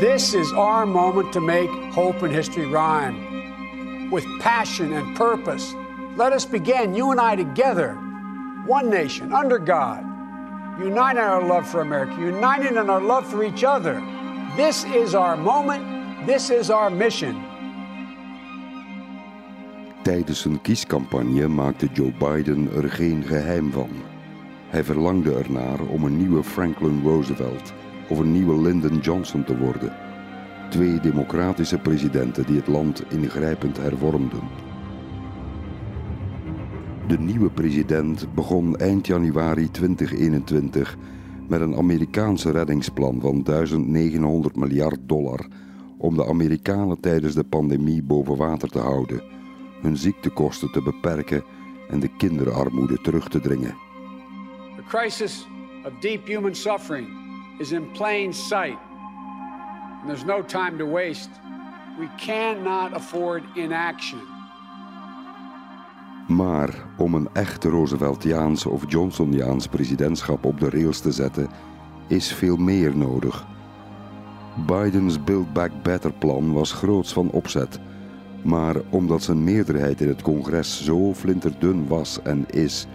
This is our moment to make hope and history rhyme with passion and purpose. Let us begin, you and I together, one nation, under God, united in our love for America, united in our love for each other. This is our moment, this is our mission. Tijdens zijn kiescampagne maakte Joe Biden er geen geheim van. Hij verlangde ernaar om een nieuwe Franklin Roosevelt of een nieuwe Lyndon Johnson te worden. Twee democratische presidenten die het land ingrijpend hervormden. De nieuwe president begon eind januari 2021 met een Amerikaanse reddingsplan van 1900 miljard dollar om de Amerikanen tijdens de pandemie boven water te houden, hun ziektekosten te beperken en de kinderarmoede terug te dringen. Crisis of deep human suffering is in plain sight. There's no time to waste. We cannot afford inaction. Maar om een echt Rooseveltiaans of Johnsoniaans presidentschap op de rails te zetten, is veel meer nodig. Bidens Build Back Better plan was groots van opzet. Maar omdat zijn meerderheid in het congres zo flinterdun was en is,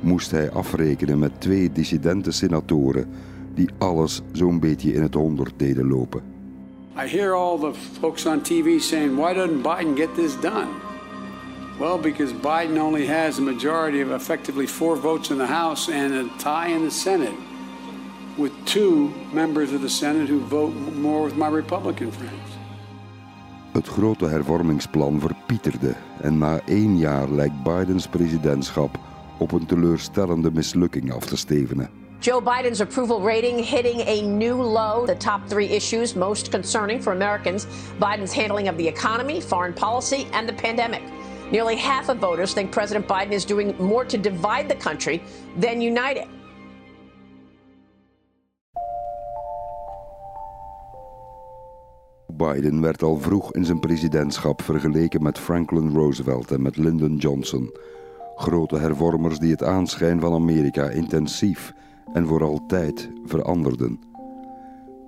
moest hij afrekenen met twee dissidente senatoren die alles zo'n beetje in het honderd deden lopen. I hear all the folks on TV saying, why doesn't Biden get this done? Well, because Biden only has a majority of effectively four votes in the House and a tie in the Senate, with two members of the Senate who vote more with my Republican friends. Het grote hervormingsplan verpieterde en na één jaar lijkt Bidens presidentschap op een teleurstellende mislukking af te stevenen. Joe Biden's approval rating hitting a new low. The top three issues most concerning for Americans Biden's handling of the economy, foreign policy, and the pandemic. Nearly half of voters think President Biden is doing more to divide the country than unite it. Biden werd al vroeg in zijn presidentschap vergeleken met Franklin Roosevelt en met Lyndon Johnson. Grote hervormers die het aanschijn van Amerika intensief en voor altijd veranderden.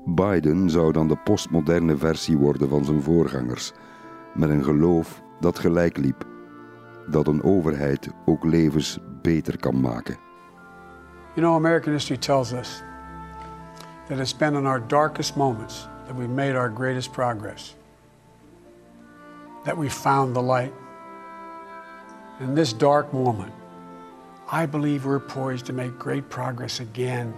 Biden zou dan de postmoderne versie worden van zijn voorgangers, met een geloof dat gelijk liep, dat een overheid ook levens beter kan maken. You know, American history tells us that it's been in our darkest moments that we've made our greatest progress, that we found the light. In this dark moment, I believe we're poised to make great progress again.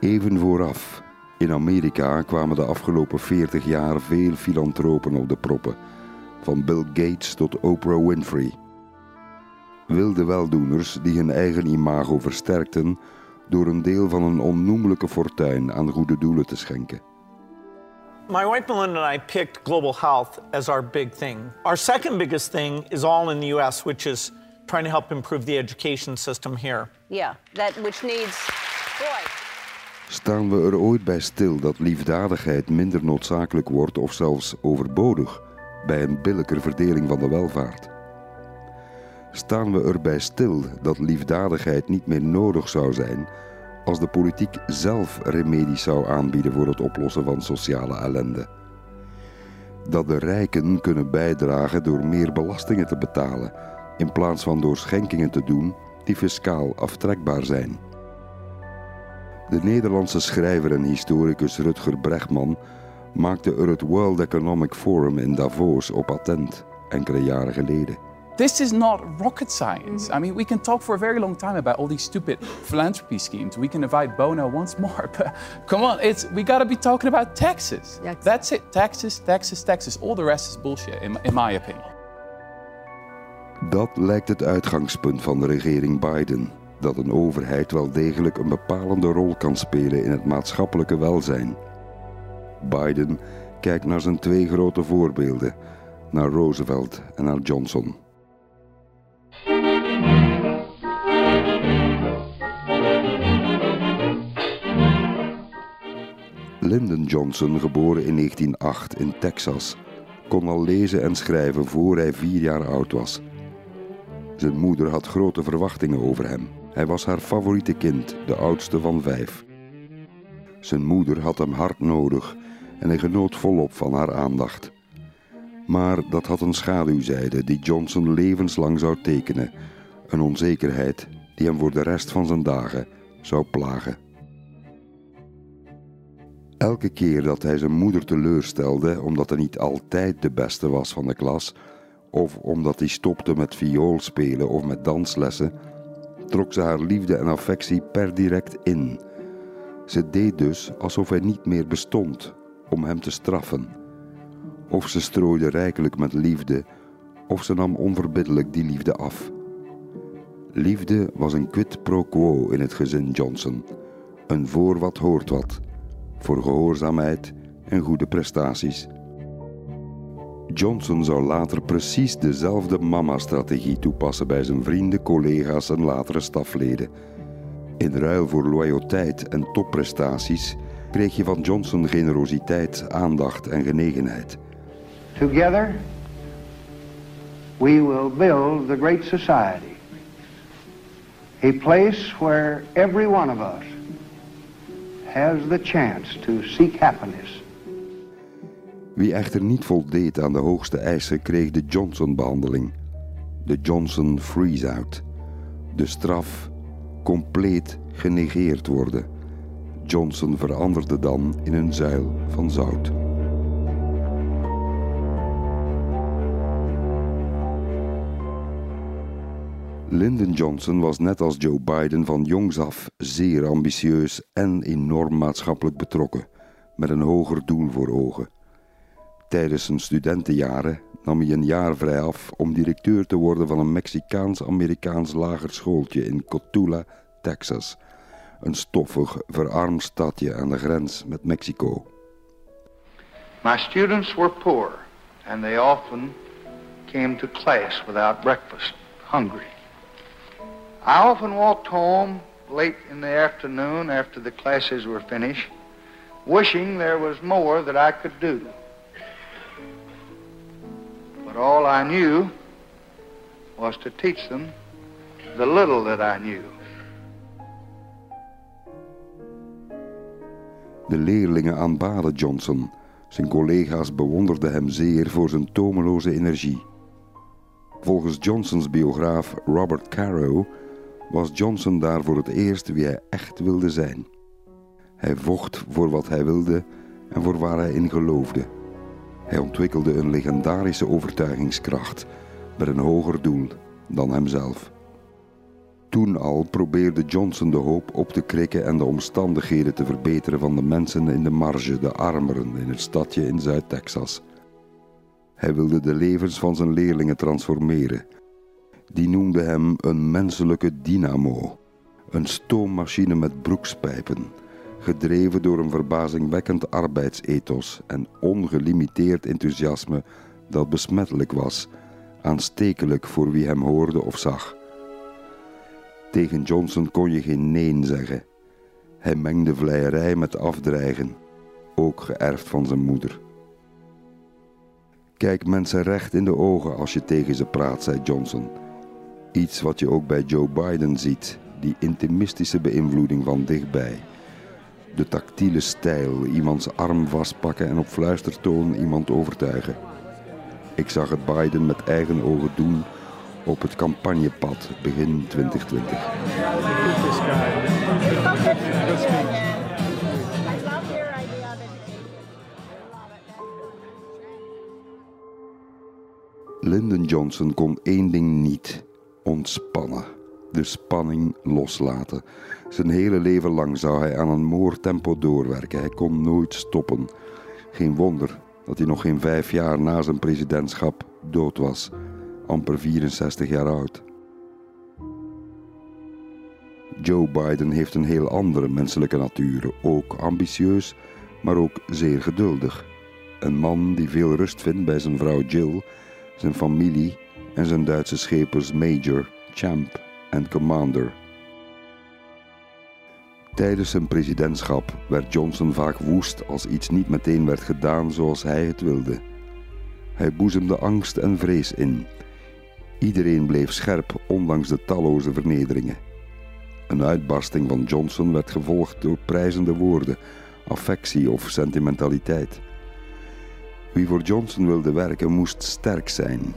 Even vooraf, in Amerika kwamen de afgelopen 40 jaar veel filantropen op de proppen, van Bill Gates tot Oprah Winfrey. Wilde weldoeners die hun eigen imago versterkten door een deel van een onnoemelijke fortuin aan goede doelen te schenken. My wife Melinda and I picked global health as our big thing. Our second biggest thing is all in the US, which is trying to help improve the education system here. Yeah, that which needs boy. Staan we er ooit bij stil dat liefdadigheid minder noodzakelijk wordt of zelfs overbodig bij een billijker verdeling van de welvaart? Staan we erbij stil dat liefdadigheid niet meer nodig zou zijn als de politiek zelf remedies zou aanbieden voor het oplossen van sociale ellende? Dat de rijken kunnen bijdragen door meer belastingen te betalen in plaats van door schenkingen te doen die fiscaal aftrekbaar zijn. De Nederlandse schrijver en historicus Rutger Bregman maakte er het World Economic Forum in Davos op attent enkele jaren geleden. This is not rocket science. Mm-hmm. I mean, we can talk for a very long time about all these stupid philanthropy schemes. We can invite Bono once more, but come on, it's we got to be talking about taxes. Yeah, That's it. Taxes, taxes, taxes. All the rest is bullshit, in, in my opinion. Dat lijkt het uitgangspunt van de regering Biden. Dat een overheid wel degelijk een bepalende rol kan spelen in het maatschappelijke welzijn. Biden kijkt naar zijn twee grote voorbeelden, naar Roosevelt en naar Johnson. Lyndon Johnson, geboren in 1908 in Texas, kon al lezen en schrijven voor hij vier jaar oud was. Zijn moeder had grote verwachtingen over hem. Hij was haar favoriete kind, de oudste van vijf. Zijn moeder had hem hard nodig en hij genoot volop van haar aandacht. Maar dat had een schaduwzijde die Johnson levenslang zou tekenen, een onzekerheid die hem voor de rest van zijn dagen zou plagen. Elke keer dat hij zijn moeder teleurstelde omdat hij niet altijd de beste was van de klas, of omdat hij stopte met viool spelen of met danslessen, trok ze haar liefde en affectie per direct in. Ze deed dus alsof hij niet meer bestond om hem te straffen. Of ze strooide rijkelijk met liefde, of ze nam onverbiddelijk die liefde af. Liefde was een quid pro quo in het gezin Johnson. Een voor wat hoort wat, voor gehoorzaamheid en goede prestaties. Johnson zou later precies dezelfde mama-strategie toepassen bij zijn vrienden, collega's en latere stafleden. In ruil voor loyaliteit en topprestaties kreeg je van Johnson generositeit, aandacht en genegenheid. Together, we will build the great society. A place where every one of us has the chance to seek happiness. Wie echter niet voldeed aan de hoogste eisen kreeg de Johnson-behandeling. De Johnson Freeze-out. De straf compleet genegeerd worden. Johnson veranderde dan in een zuil van zout. Lyndon Johnson was net als Joe Biden van jongs af zeer ambitieus en enorm maatschappelijk betrokken, met een hoger doel voor ogen. Tijdens zijn studentenjaren nam hij een jaar vrij af om directeur te worden van een Mexicaans-Amerikaans lager schooltje in Cotula, Texas, een stoffig, verarmd stadje aan de grens met Mexico. My students were poor, and they often came to class without breakfast, hungry. I often walked home late in the afternoon after the classes were finished, wishing there was more that I could do. But all I knew was to teach them the little that I knew. De leerlingen aanbaden Johnson. Zijn collega's bewonderden hem zeer voor zijn tomeloze energie. Volgens Johnsons biograaf Robert Caro was Johnson daar voor het eerst wie hij echt wilde zijn. Hij vocht voor wat hij wilde en voor waar hij in geloofde. Hij ontwikkelde een legendarische overtuigingskracht met een hoger doel dan hemzelf. Toen al probeerde Johnson de hoop op te krikken en de omstandigheden te verbeteren van de mensen in de marge, de armeren in het stadje in Zuid-Texas. Hij wilde de levens van zijn leerlingen transformeren. Die noemde hem een menselijke dynamo, een stoommachine met broekspijpen, gedreven door een verbazingwekkend arbeidsethos en ongelimiteerd enthousiasme dat besmettelijk was, aanstekelijk voor wie hem hoorde of zag. Tegen Johnson kon je geen nee zeggen. Hij mengde vleierij met afdreigen, ook geërfd van zijn moeder. Kijk mensen recht in de ogen als je tegen ze praat, zei Johnson. Iets wat je ook bij Joe Biden ziet, die intimistische beïnvloeding van dichtbij. De tactiele stijl, iemands arm vastpakken en op fluistertoon iemand overtuigen. Ik zag het Biden met eigen ogen doen op het campagnepad begin 2020. Lyndon Johnson kon één ding niet: ontspannen. De spanning loslaten. Zijn hele leven lang zou hij aan een moortempo doorwerken. Hij kon nooit stoppen. Geen wonder dat hij nog geen vijf jaar na zijn presidentschap dood was, amper 64 jaar oud. Joe Biden heeft een heel andere menselijke natuur, ook ambitieus, maar ook zeer geduldig. Een man die veel rust vindt bij zijn vrouw Jill, zijn familie en zijn Duitse schepers Major, Champ en Commander. Tijdens zijn presidentschap werd Johnson vaak woest als iets niet meteen werd gedaan zoals hij het wilde. Hij boezemde angst en vrees in. Iedereen bleef scherp, ondanks de talloze vernederingen. Een uitbarsting van Johnson werd gevolgd door prijzende woorden, affectie of sentimentaliteit. Wie voor Johnson wilde werken moest sterk zijn.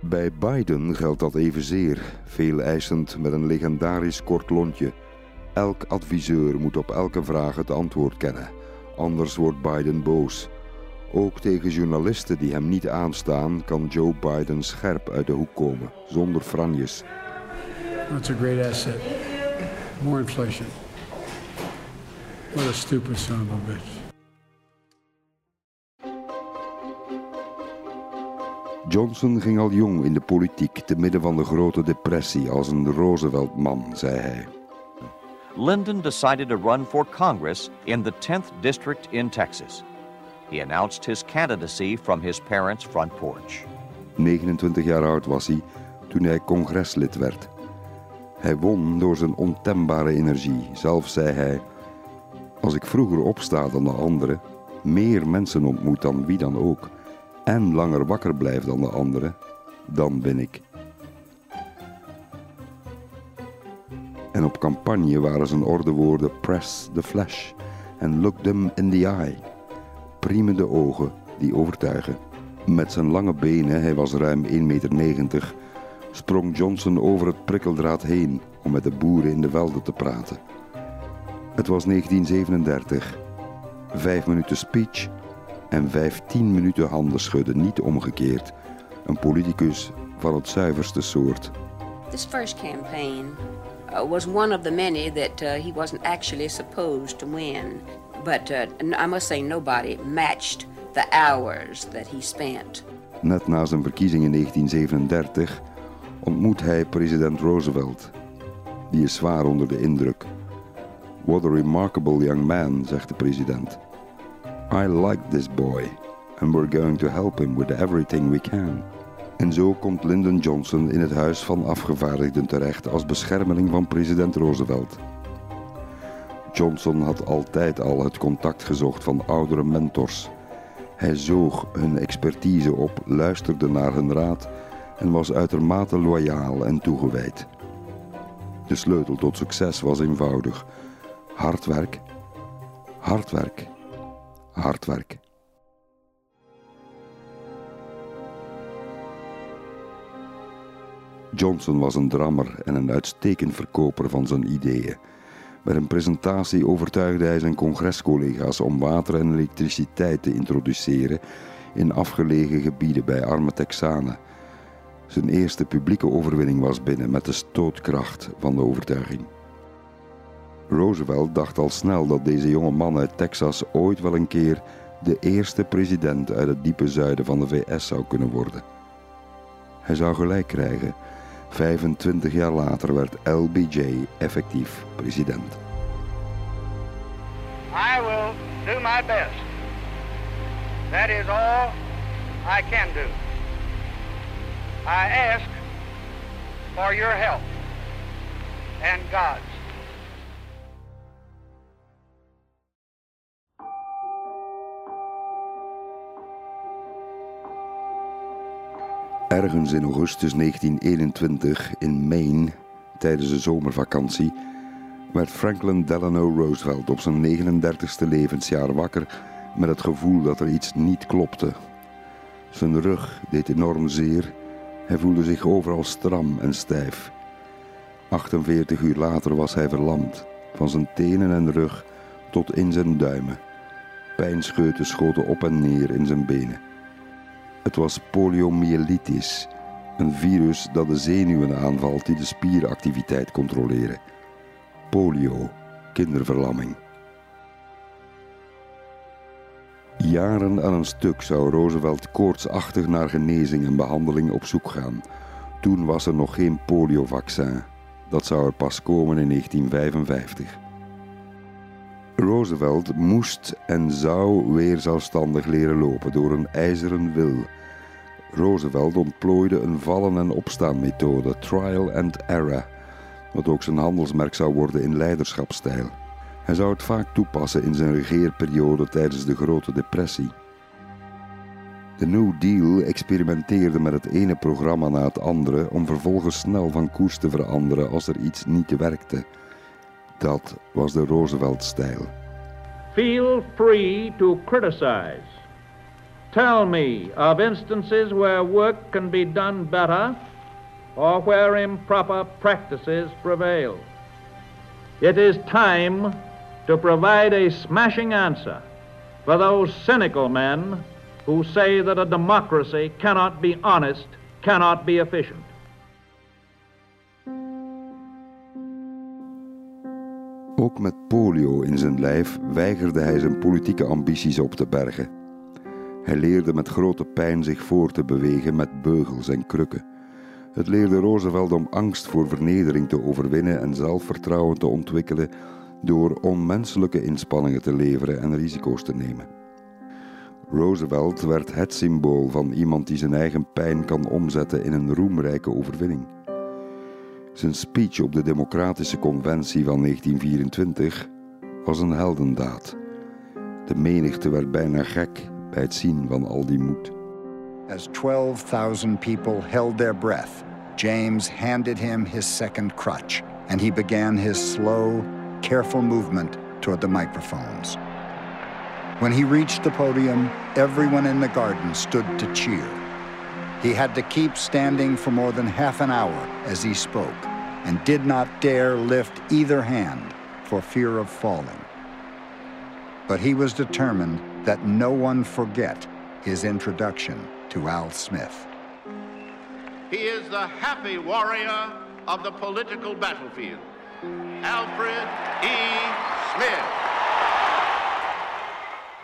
Bij Biden geldt dat evenzeer, veel eisend met een legendarisch kort lontje. Elk adviseur moet op elke vraag het antwoord kennen, anders wordt Biden boos. Ook tegen journalisten die hem niet aanstaan kan Joe Biden scherp uit de hoek komen, zonder franjes. That's a great asset. More inflation. What a stupid son bitch. Johnson ging al jong in de politiek te midden van de grote depressie als een Roosevelt-man, zei hij. Lyndon decided to run for Congress in the 10th district in Texas. He announced his candidacy from his parents' front porch. 29 jaar oud was hij toen hij congreslid werd. Hij won door zijn ontembare energie. Zelf zei hij: Als ik vroeger opsta dan de anderen, meer mensen ontmoet dan wie dan ook, en langer wakker blijf dan de anderen, dan ben ik. En op campagne waren zijn ordewoorden press the flesh and look them in the eye. Priemende ogen die overtuigen. Met zijn lange benen, hij was ruim 1,90 meter, sprong Johnson over het prikkeldraad heen om met de boeren in de velden te praten. Het was 1937. Vijf minuten speech en 15 minuten handen schudden, niet omgekeerd. Een politicus van het zuiverste soort. This first campaign uh, was one of the many that uh, he wasn't actually supposed to win. But uh, I must say, nobody matched the hours that he spent. Net na zijn verkiezing in 1937 ontmoet hij president Roosevelt. Die is zwaar onder de indruk. What a remarkable young man, zegt de president. I like this boy and we're going to help him with everything we can. En zo komt Lyndon Johnson in het Huis van Afgevaardigden terecht als beschermeling van president Roosevelt. Johnson had altijd al het contact gezocht van oudere mentors. Hij zoog hun expertise op, luisterde naar hun raad en was uitermate loyaal en toegewijd. De sleutel tot succes was eenvoudig: hard werk, hard werk, hard werk. Johnson was een drammer en een uitstekend verkoper van zijn ideeën. Met een presentatie overtuigde hij zijn congrescollega's om water en elektriciteit te introduceren in afgelegen gebieden bij arme Texanen. Zijn eerste publieke overwinning was binnen met de stootkracht van de overtuiging. Roosevelt dacht al snel dat deze jonge man uit Texas ooit wel een keer de eerste president uit het diepe zuiden van de VS zou kunnen worden. Hij zou gelijk krijgen. 25 jaar later werd LBJ effectief president. I will do my best. That is all I can do. I ask for your help and God's. Ergens in augustus 1921 in Maine, tijdens de zomervakantie, werd Franklin Delano Roosevelt op zijn 39ste levensjaar wakker met het gevoel dat er iets niet klopte. Zijn rug deed enorm zeer, hij voelde zich overal stram en stijf. 48 uur later was hij verlamd, van zijn tenen en rug tot in zijn duimen. Pijnscheuten schoten op en neer in zijn benen. Het was poliomyelitis, een virus dat de zenuwen aanvalt die de spieractiviteit controleren. Polio, kinderverlamming. Jaren aan een stuk zou Roosevelt koortsachtig naar genezing en behandeling op zoek gaan. Toen was er nog geen poliovaccin. Dat zou er pas komen in 1955. Roosevelt moest en zou weer zelfstandig leren lopen door een ijzeren wil. Roosevelt ontplooide een vallen- en opstaanmethode, trial and error, wat ook zijn handelsmerk zou worden in leiderschapstijl. Hij zou het vaak toepassen in zijn regeerperiode tijdens de Grote Depressie. De New Deal experimenteerde met het ene programma na het andere om vervolgens snel van koers te veranderen als er iets niet werkte. Dat was de Roosevelt-stijl. Feel free to criticize. Tell me of instances where work can be done better or where improper practices prevail. It is time to provide a smashing answer for those cynical men who say that a democracy cannot be honest, cannot be efficient. Ook met polio in zijn lijf weigerde hij zijn politieke ambities op te bergen. Hij leerde met grote pijn zich voor te bewegen met beugels en krukken. Het leerde Roosevelt om angst voor vernedering te overwinnen en zelfvertrouwen te ontwikkelen door onmenselijke inspanningen te leveren en risico's te nemen. Roosevelt werd het symbool van iemand die zijn eigen pijn kan omzetten in een roemrijke overwinning. Zijn speech op de Democratische Conventie van 1924 was een heldendaad. De menigte werd bijna gek bij het zien van al die moed. As 12,000 people held their breath, James handed him his second crutch and he began his slow, careful movement toward the microphones. When he reached the podium, everyone in the garden stood to cheer. He had to keep standing for more than half an hour as he spoke and did not dare lift either hand for fear of falling. But he was determined that no one forget his introduction to Al Smith. He is the happy warrior of the political battlefield, Alfred E. Smith.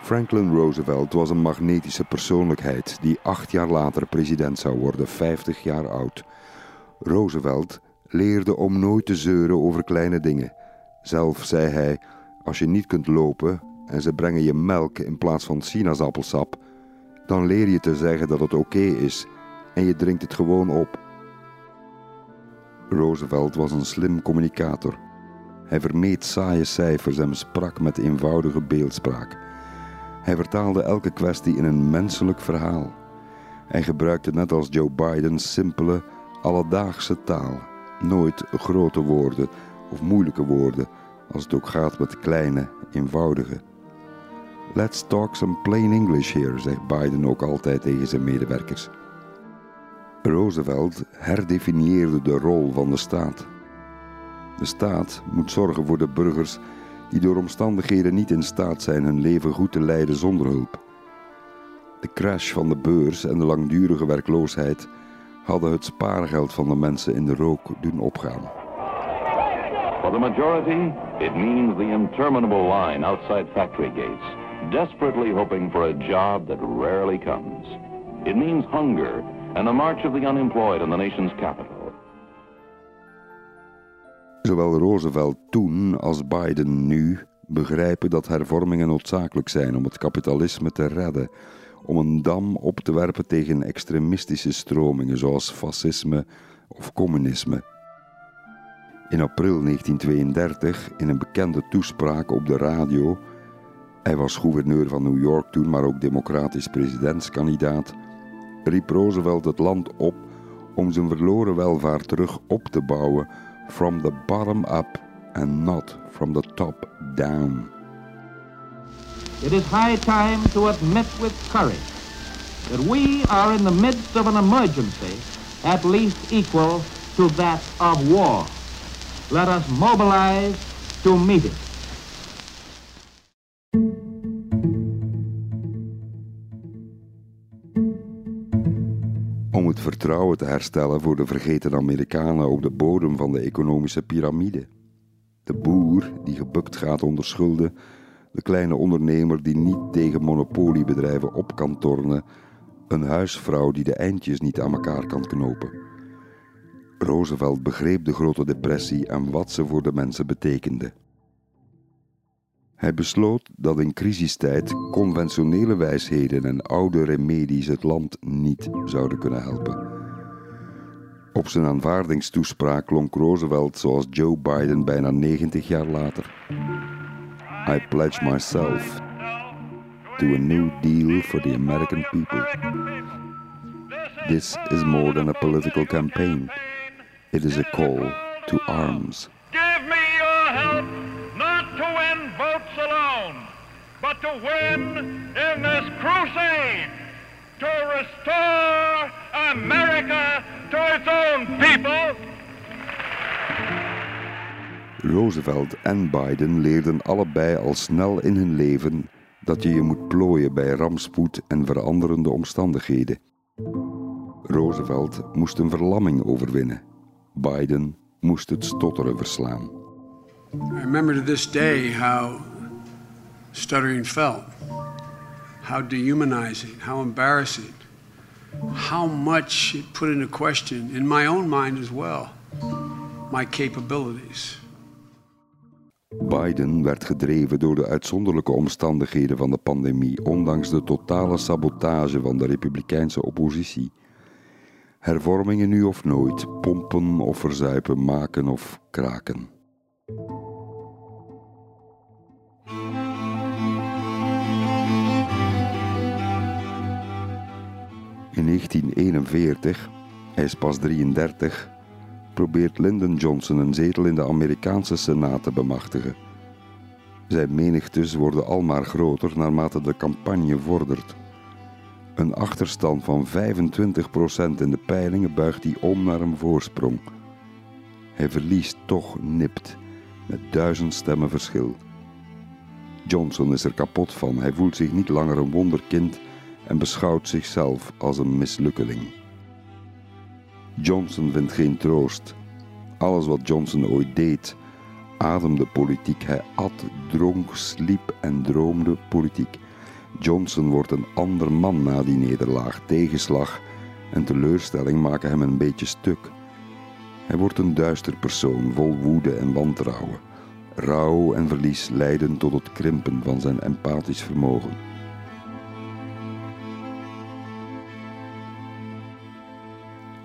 Franklin Roosevelt was een magnetische persoonlijkheid die acht jaar later president zou worden, 50 jaar oud. Roosevelt leerde om nooit te zeuren over kleine dingen. Zelf zei hij: Als je niet kunt lopen en ze brengen je melk in plaats van sinaasappelsap, dan leer je te zeggen dat het oké is en je drinkt het gewoon op. Roosevelt was een slim communicator. Hij vermeed saaie cijfers en sprak met eenvoudige beeldspraak. Hij vertaalde elke kwestie in een menselijk verhaal. Hij gebruikte net als Joe Biden simpele, alledaagse taal. Nooit grote woorden of moeilijke woorden, als het ook gaat met kleine, eenvoudige. Let's talk some plain English here, zegt Biden ook altijd tegen zijn medewerkers. Roosevelt herdefinieerde de rol van de staat. De staat moet zorgen voor de burgers die door omstandigheden niet in staat zijn hun leven goed te leiden zonder hulp. De crash van de beurs en de langdurige werkloosheid hadden het spaargeld van de mensen in de rook doen opgaan. For the majority, it means the interminable line outside factory gates, desperately hoping for a job that rarely comes. It means hunger and the march of the unemployed in the nation's capital. Zowel Roosevelt toen als Biden nu begrijpen dat hervormingen noodzakelijk zijn om het kapitalisme te redden, om een dam op te werpen tegen extremistische stromingen zoals fascisme of communisme. In april 1932, in een bekende toespraak op de radio, hij was gouverneur van New York toen, maar ook democratisch presidentskandidaat, riep Roosevelt het land op om zijn verloren welvaart terug op te bouwen from the bottom up and not from the top down. It is high time to admit with courage that we are in the midst of an emergency at least equal to that of war. Let us mobilize to meet it. Het vertrouwen te herstellen voor de vergeten Amerikanen op de bodem van de economische piramide. De boer die gebukt gaat onder schulden, de kleine ondernemer die niet tegen monopoliebedrijven op kan tornen, een huisvrouw die de eindjes niet aan elkaar kan knopen. Roosevelt begreep de Grote Depressie en wat ze voor de mensen betekende. Hij besloot dat in crisistijd conventionele wijsheden en oude remedies het land niet zouden kunnen helpen. Op zijn aanvaardingstoespraak klonk Roosevelt zoals Joe Biden bijna 90 jaar later. I pledge myself to a new deal for the American people. This is more than a political campaign. It is a call to arms. But to win in this crusade to restore America to its own people. Roosevelt en Biden leerden allebei al snel in hun leven dat je je moet plooien bij rampspoed en veranderende omstandigheden. Roosevelt moest een verlamming overwinnen. Biden moest het stotteren verslaan. I remember to this day how stuttering felt, how dehumanizing, how embarrassing, how much it put into question, in my own mind as well, my capabilities. Biden werd gedreven door de uitzonderlijke omstandigheden van de pandemie, ondanks de totale sabotage van de Republikeinse oppositie. Hervormingen nu of nooit, pompen of verzuipen, maken of kraken. In 1941, hij is pas 33, probeert Lyndon Johnson een zetel in de Amerikaanse Senaat te bemachtigen. Zijn menigtes worden almaar groter naarmate de campagne vordert. Een achterstand van 25% in de peilingen buigt hij om naar een voorsprong. Hij verliest toch nipt, met duizend stemmen verschil. Johnson is er kapot van. Hij voelt zich niet langer een wonderkind en beschouwt zichzelf als een mislukkeling. Johnson vindt geen troost. Alles wat Johnson ooit deed, ademde politiek. Hij at, dronk, sliep en droomde politiek. Johnson wordt een ander man na die nederlaag. Tegenslag en teleurstelling maken hem een beetje stuk. Hij wordt een duister persoon, vol woede en wantrouwen. Rouw en verlies leiden tot het krimpen van zijn empathisch vermogen.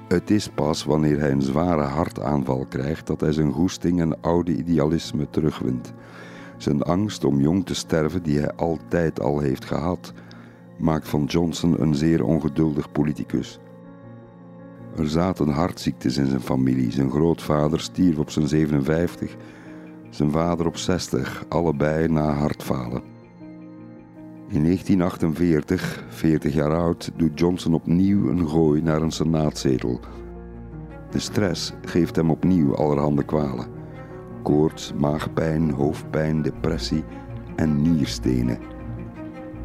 Het is pas wanneer hij een zware hartaanval krijgt dat hij zijn goesting en oude idealisme terugwint. Zijn angst om jong te sterven, die hij altijd al heeft gehad, maakt van Johnson een zeer ongeduldig politicus. Er zaten hartziektes in zijn familie. Zijn grootvader stierf op zijn 57, zijn vader op 60, allebei na hartfalen. In 1948, 40 jaar oud, doet Johnson opnieuw een gooi naar een senaatzetel. De stress geeft hem opnieuw allerhande kwalen. Koorts, maagpijn, hoofdpijn, depressie en nierstenen.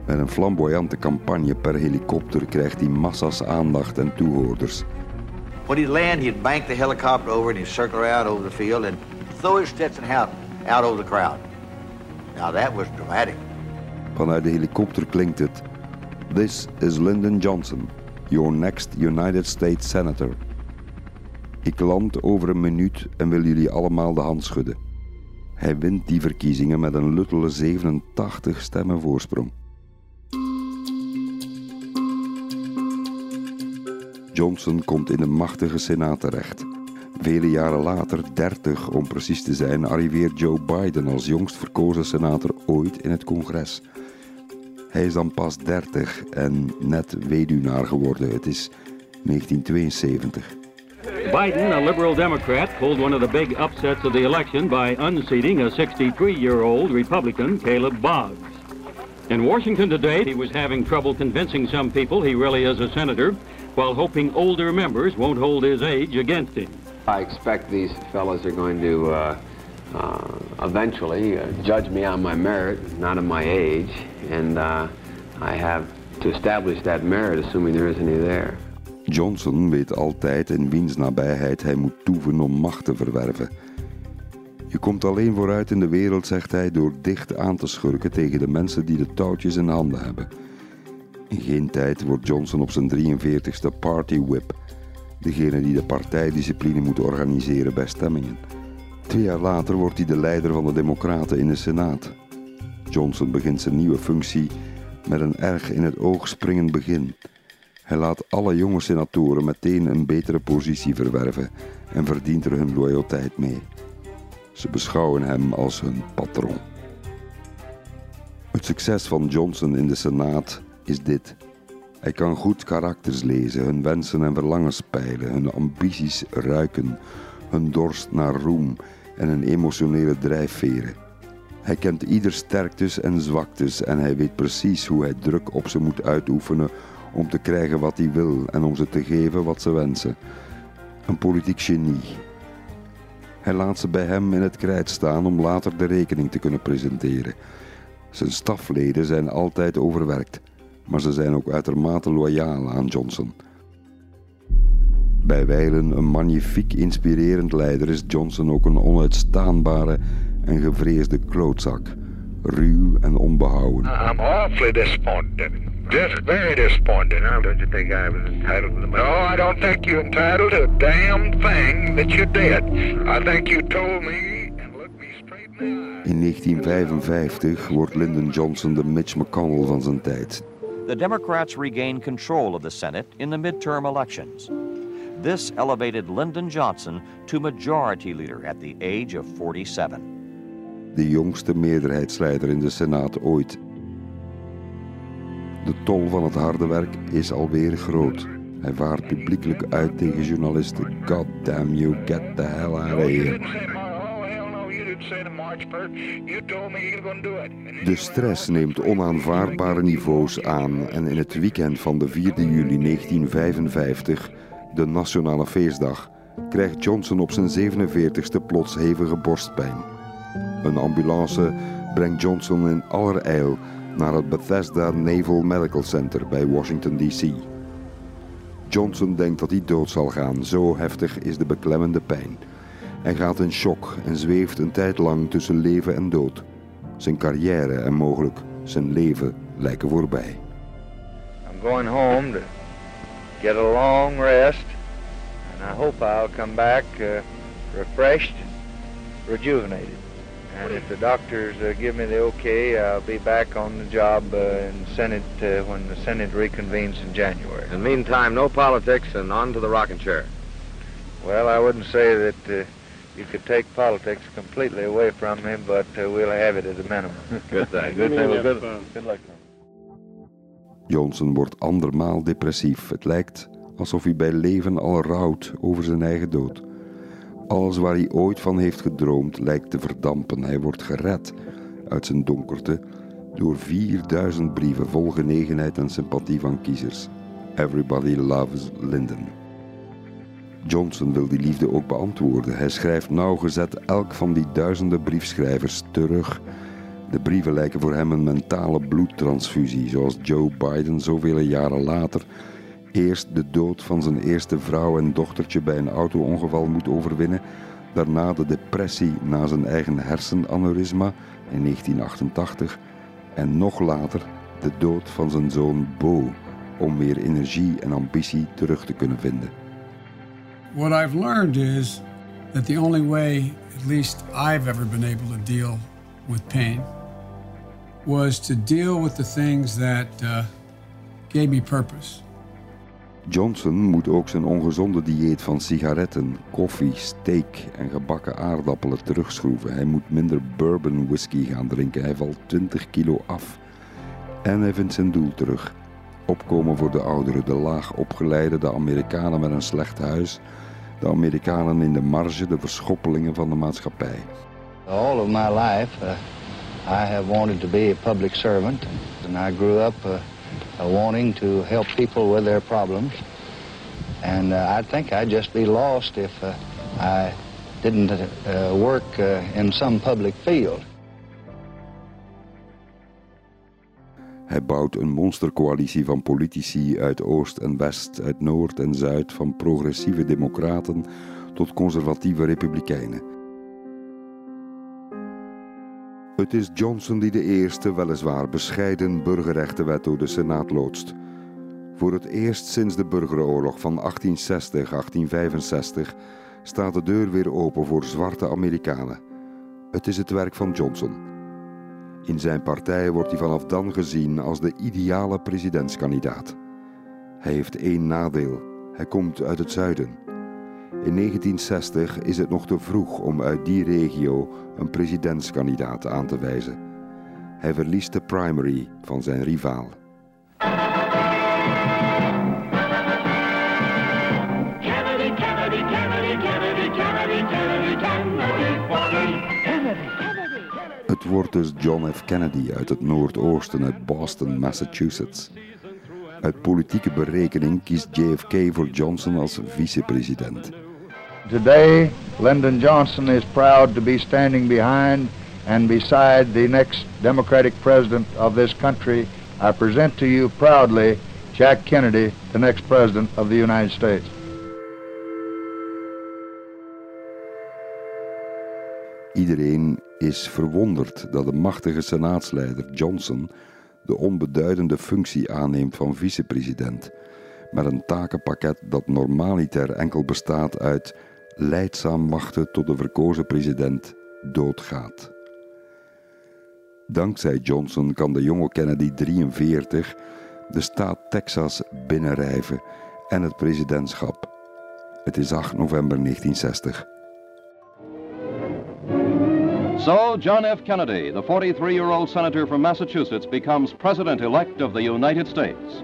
Met een flamboyante campagne per helikopter krijgt hij massa's aandacht en toehoorders. When he'd land, he'd bank the helicopter over and he'd circle around over the field and throw his Stetson hat out over the crowd. Now that was dramatic. Vanuit de helikopter klinkt het: This is Lyndon Johnson, your next United States Senator. Ik land over een minuut en wil jullie allemaal de hand schudden. Hij wint die verkiezingen met een luttele 87 stemmen voorsprong. Johnson komt in de machtige Senaat terecht. Vele jaren later, 30 om precies te zijn, arriveert Joe Biden als jongst verkozen senator ooit in het congres. Hij is dan pas 30 en net weduwnaar geworden. Het is 1972. Biden, a liberal Democrat, pulled one of the big upsets of the election by unseating a 63-year-old Republican, Caleb Boggs. In Washington today, he was having trouble convincing some people he really is a senator, while hoping older members won't hold his age against him. I expect these fellows are going to uh, uh, eventually uh, judge me on my merit, not on my age, and uh, I have to establish that merit, assuming there is any there. Johnson weet altijd in wiens nabijheid hij moet toeven om macht te verwerven. Je komt alleen vooruit in de wereld, zegt hij, door dicht aan te schurken tegen de mensen die de touwtjes in handen hebben. In geen tijd wordt Johnson op zijn 43ste party whip, degene die de partijdiscipline moet organiseren bij stemmingen. Twee jaar later wordt hij de leider van de Democraten in de Senaat. Johnson begint zijn nieuwe functie met een erg in het oog springend begin. Hij laat alle jonge senatoren meteen een betere positie verwerven en verdient er hun loyaliteit mee. Ze beschouwen hem als hun patroon. Het succes van Johnson in de Senaat is dit. Hij kan goed karakters lezen, hun wensen en verlangens peilen, hun ambities ruiken, hun dorst naar roem en hun emotionele drijfveren. Hij kent ieder sterktes en zwaktes en hij weet precies hoe hij druk op ze moet uitoefenen om te krijgen wat hij wil en om ze te geven wat ze wensen. Een politiek genie. Hij laat ze bij hem in het krijt staan om later de rekening te kunnen presenteren. Zijn stafleden zijn altijd overwerkt, maar ze zijn ook uitermate loyaal aan Johnson. Bij wijlen een magnifiek inspirerend leider is Johnson ook een onuitstaanbare en gevreesde klootzak, ruw en onbehouden. I'm awfully disappointed. Just very disappointed. Now, don't you think I was entitled to the money? No, I don't think you're entitled to a damn thing that you did. I think you told me and looked me straight in the eye. In 1955 wordt Lyndon Johnson de Mitch McConnell van zijn tijd. The Democrats regained control of the Senate in the midterm elections. This elevated Lyndon Johnson to majority leader at the age of 47. De jongste meerderheidsleider in de Senaat ooit. De tol van het harde werk is alweer groot. Hij vaart publiekelijk uit tegen journalisten. God damn you, get the hell out of here. De stress neemt onaanvaardbare niveaus aan en in het weekend van de 4 juli 1955, de nationale feestdag, krijgt Johnson op zijn 47ste plots hevige borstpijn. Een ambulance brengt Johnson in allerijl naar het Bethesda Naval Medical Center bij Washington, D.C. Johnson denkt dat hij dood zal gaan, zo heftig is de beklemmende pijn. Hij gaat in shock en zweeft een tijd lang tussen leven en dood. Zijn carrière en mogelijk zijn leven lijken voorbij. I'm going home get a long rest, and I hope I'll come back uh, refreshed, rejuvenated. And if the doctors uh, give me the okay, I'll be back on the job uh, in Senate uh, when the Senate reconvenes in January. In the meantime, no politics and on to the rocking chair. Well, I wouldn't say that uh, you could take politics completely away from me, but uh, we'll have it at a minimum. Good thing. Good thing. Well, good, good luck. Johnson wordt andermaal depressief. Het lijkt alsof hij bij leven al rouwt over zijn eigen dood. Alles waar hij ooit van heeft gedroomd lijkt te verdampen. Hij wordt gered uit zijn donkerte door 4000 brieven vol genegenheid en sympathie van kiezers. Everybody loves Lyndon. Johnson wil die liefde ook beantwoorden. Hij schrijft nauwgezet elk van die duizenden briefschrijvers terug. De brieven lijken voor hem een mentale bloedtransfusie, zoals Joe Biden zoveel jaren later eerst de dood van zijn eerste vrouw en dochtertje bij een auto-ongeval moet overwinnen, daarna de depressie na zijn eigen hersenaneurysma in 1988 en nog later de dood van zijn zoon Bo om weer energie en ambitie terug te kunnen vinden. What I've learned is that the only way, at least I've ever been able to deal with pain, was to deal with the things that uh, gave me purpose. Johnson moet ook zijn ongezonde dieet van sigaretten, koffie, steak en gebakken aardappelen terugschroeven. Hij moet minder bourbon whisky gaan drinken. Hij valt 20 kilo af. En hij vindt zijn doel terug. Opkomen voor de ouderen, de laag opgeleide, de Amerikanen met een slecht huis, de Amerikanen in de marge, de verschoppelingen van de maatschappij. All of my life, uh, I have wanted to be a public servant, and I grew up uh, wanting to help people with their problems. And uh, I think I'd just be lost if uh, I didn't uh, work uh, in some public field. Hij bouwt een monstercoalitie van politici uit Oost en West, uit Noord en Zuid, van progressieve democraten tot conservatieve republikeinen. Het is Johnson die de eerste, weliswaar bescheiden burgerrechtenwet door de Senaat loodst. Voor het eerst sinds de burgeroorlog van 1860-1865 staat de deur weer open voor zwarte Amerikanen. Het is het werk van Johnson. In zijn partij wordt hij vanaf dan gezien als de ideale presidentskandidaat. Hij heeft één nadeel: hij komt uit het zuiden. In 1960 is het nog te vroeg om uit die regio een presidentskandidaat aan te wijzen. Hij verliest de primary van zijn rivaal. Het wordt dus John F. Kennedy uit het noordoosten uit Boston, Massachusetts. Uit politieke berekening kiest JFK voor Johnson als vicepresident. Today, Lyndon Johnson is proud to be standing behind and beside the next Democratic president of this country. I present to you proudly Jack Kennedy, the next president of the United States. Iedereen is verwonderd dat de machtige senaatsleider Johnson de onbeduidende functie aanneemt van vicepresident, met een takenpakket dat normaliter enkel bestaat uit leidzaam wachten tot de verkozen president doodgaat. Dankzij Johnson kan de jonge Kennedy 43 de staat Texas binnenrijven en het presidentschap. Het is 8 november 1960. So, John F. Kennedy, the 43 year old senator from Massachusetts, becomes president elect of the United States.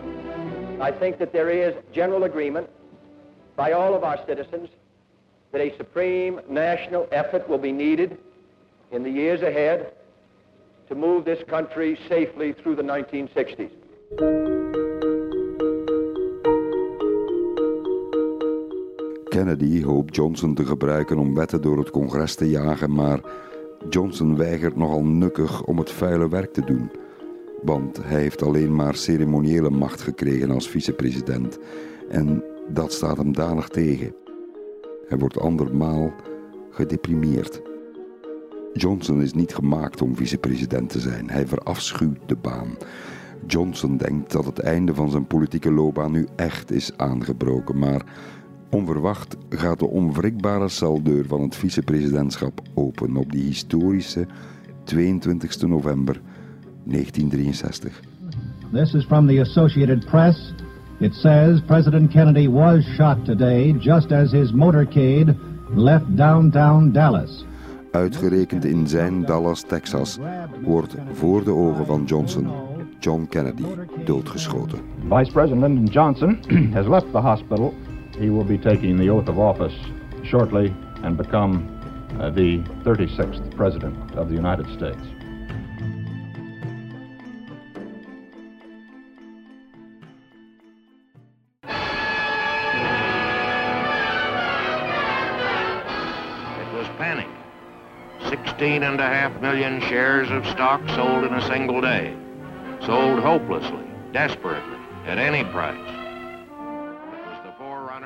I think that there is general agreement by all of our citizens that a supreme national effort will be needed in the years ahead to move this country safely through the 1960s. Kennedy hoopt Johnson te gebruiken om wetten door het congres te jagen, maar Johnson weigert nogal nukkig om het vuile werk te doen. Want hij heeft alleen maar ceremoniële macht gekregen als vicepresident. En dat staat hem danig tegen. Hij wordt andermaal gedeprimeerd. Johnson is niet gemaakt om vicepresident te zijn. Hij verafschuwt de baan. Johnson denkt dat het einde van zijn politieke loopbaan nu echt is aangebroken, maar onverwacht gaat de onwrikbare celdeur van het vicepresidentschap open op die historische 22 november 1963. This is from the Associated Press. It says President Kennedy was shot today just as his motorcade left downtown Dallas. Uitgerekend in zijn Dallas, Texas, wordt voor de ogen van Johnson John Kennedy doodgeschoten. Vice President Johnson has left the hospital. He will be taking the oath of office shortly and become uh, the 36th President of the United States. 16 and a half million shares of stock sold in a single day. Sold hopelessly, desperately, at any price.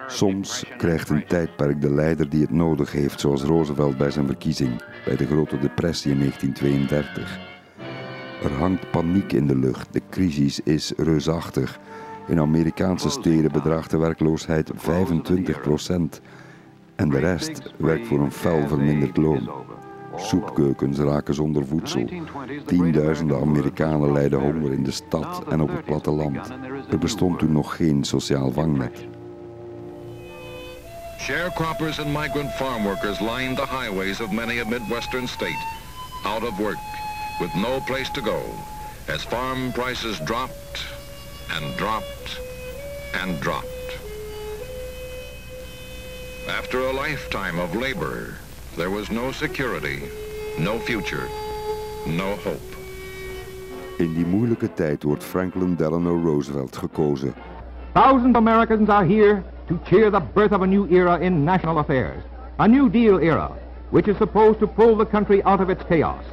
Soms krijgt een tijdperk de leider die het nodig heeft, zoals Roosevelt bij zijn verkiezing bij de Grote Depressie in 1932. Er hangt paniek in de lucht, de crisis is reusachtig. In Amerikaanse steden bedraagt de werkloosheid 25% en de rest werkt voor een fel verminderd loon. Soepkeukens raken zonder voedsel. Tienduizenden Amerikanen lijden honger in de stad en op het platteland. Er bestond toen nog geen sociaal vangnet. Sharecroppers and migrant farm workers lined the highways of many a Midwestern state, out of work, with no place to go, as farm prices dropped and dropped and dropped. After a lifetime of labor, there was no security, no future, no hope. In die moeilijke tijd wordt Franklin Delano Roosevelt gekozen. Thousands of Americans are here to cheer the birth of a new era in national affairs. A New Deal era, which is supposed to pull the country out of its chaos.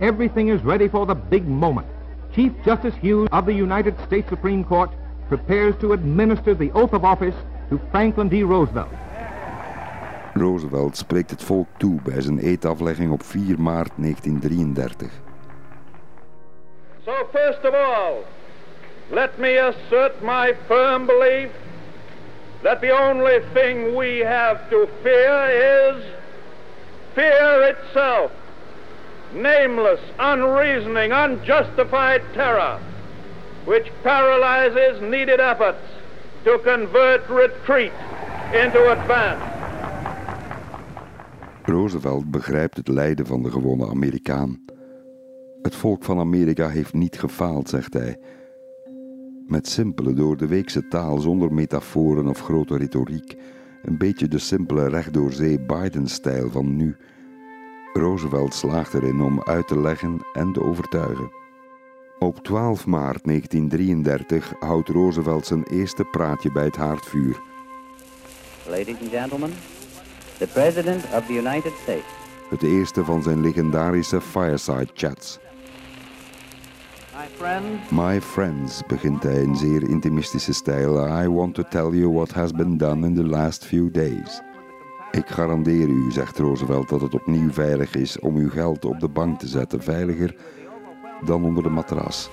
Everything is ready for the big moment. Chief Justice Hughes of the United States Supreme Court prepares to administer the oath of office to Franklin D. Roosevelt. Roosevelt spreekt het volk toe bij zijn eetaflegging op 4 maart 1933. So, first of all, let me assert my firm belief that the only thing we have to fear is fear itself. Nameless, unreasoning, unjustified terror, which paralyzes needed efforts to convert retreat into advance. Roosevelt begrijpt het lijden van de gewone Amerikaan. Het volk van Amerika heeft niet gefaald, zegt hij. Met simpele, door de weekse taal, zonder metaforen of grote retoriek. Een beetje de simpele rechtdoorzee Biden-stijl van nu. Roosevelt slaagt erin om uit te leggen en te overtuigen. Op 12 maart 1933 houdt Roosevelt zijn eerste praatje bij het haardvuur. Ladies and gentlemen, the President of the United States. Het eerste van zijn legendarische fireside chats. My friends, My friends, begint hij in zeer intimistische stijl. I want to tell you what has been done in the last few days. Ik garandeer u, zegt Roosevelt, dat het opnieuw veilig is om uw geld op de bank te zetten. Veiliger dan onder de matras.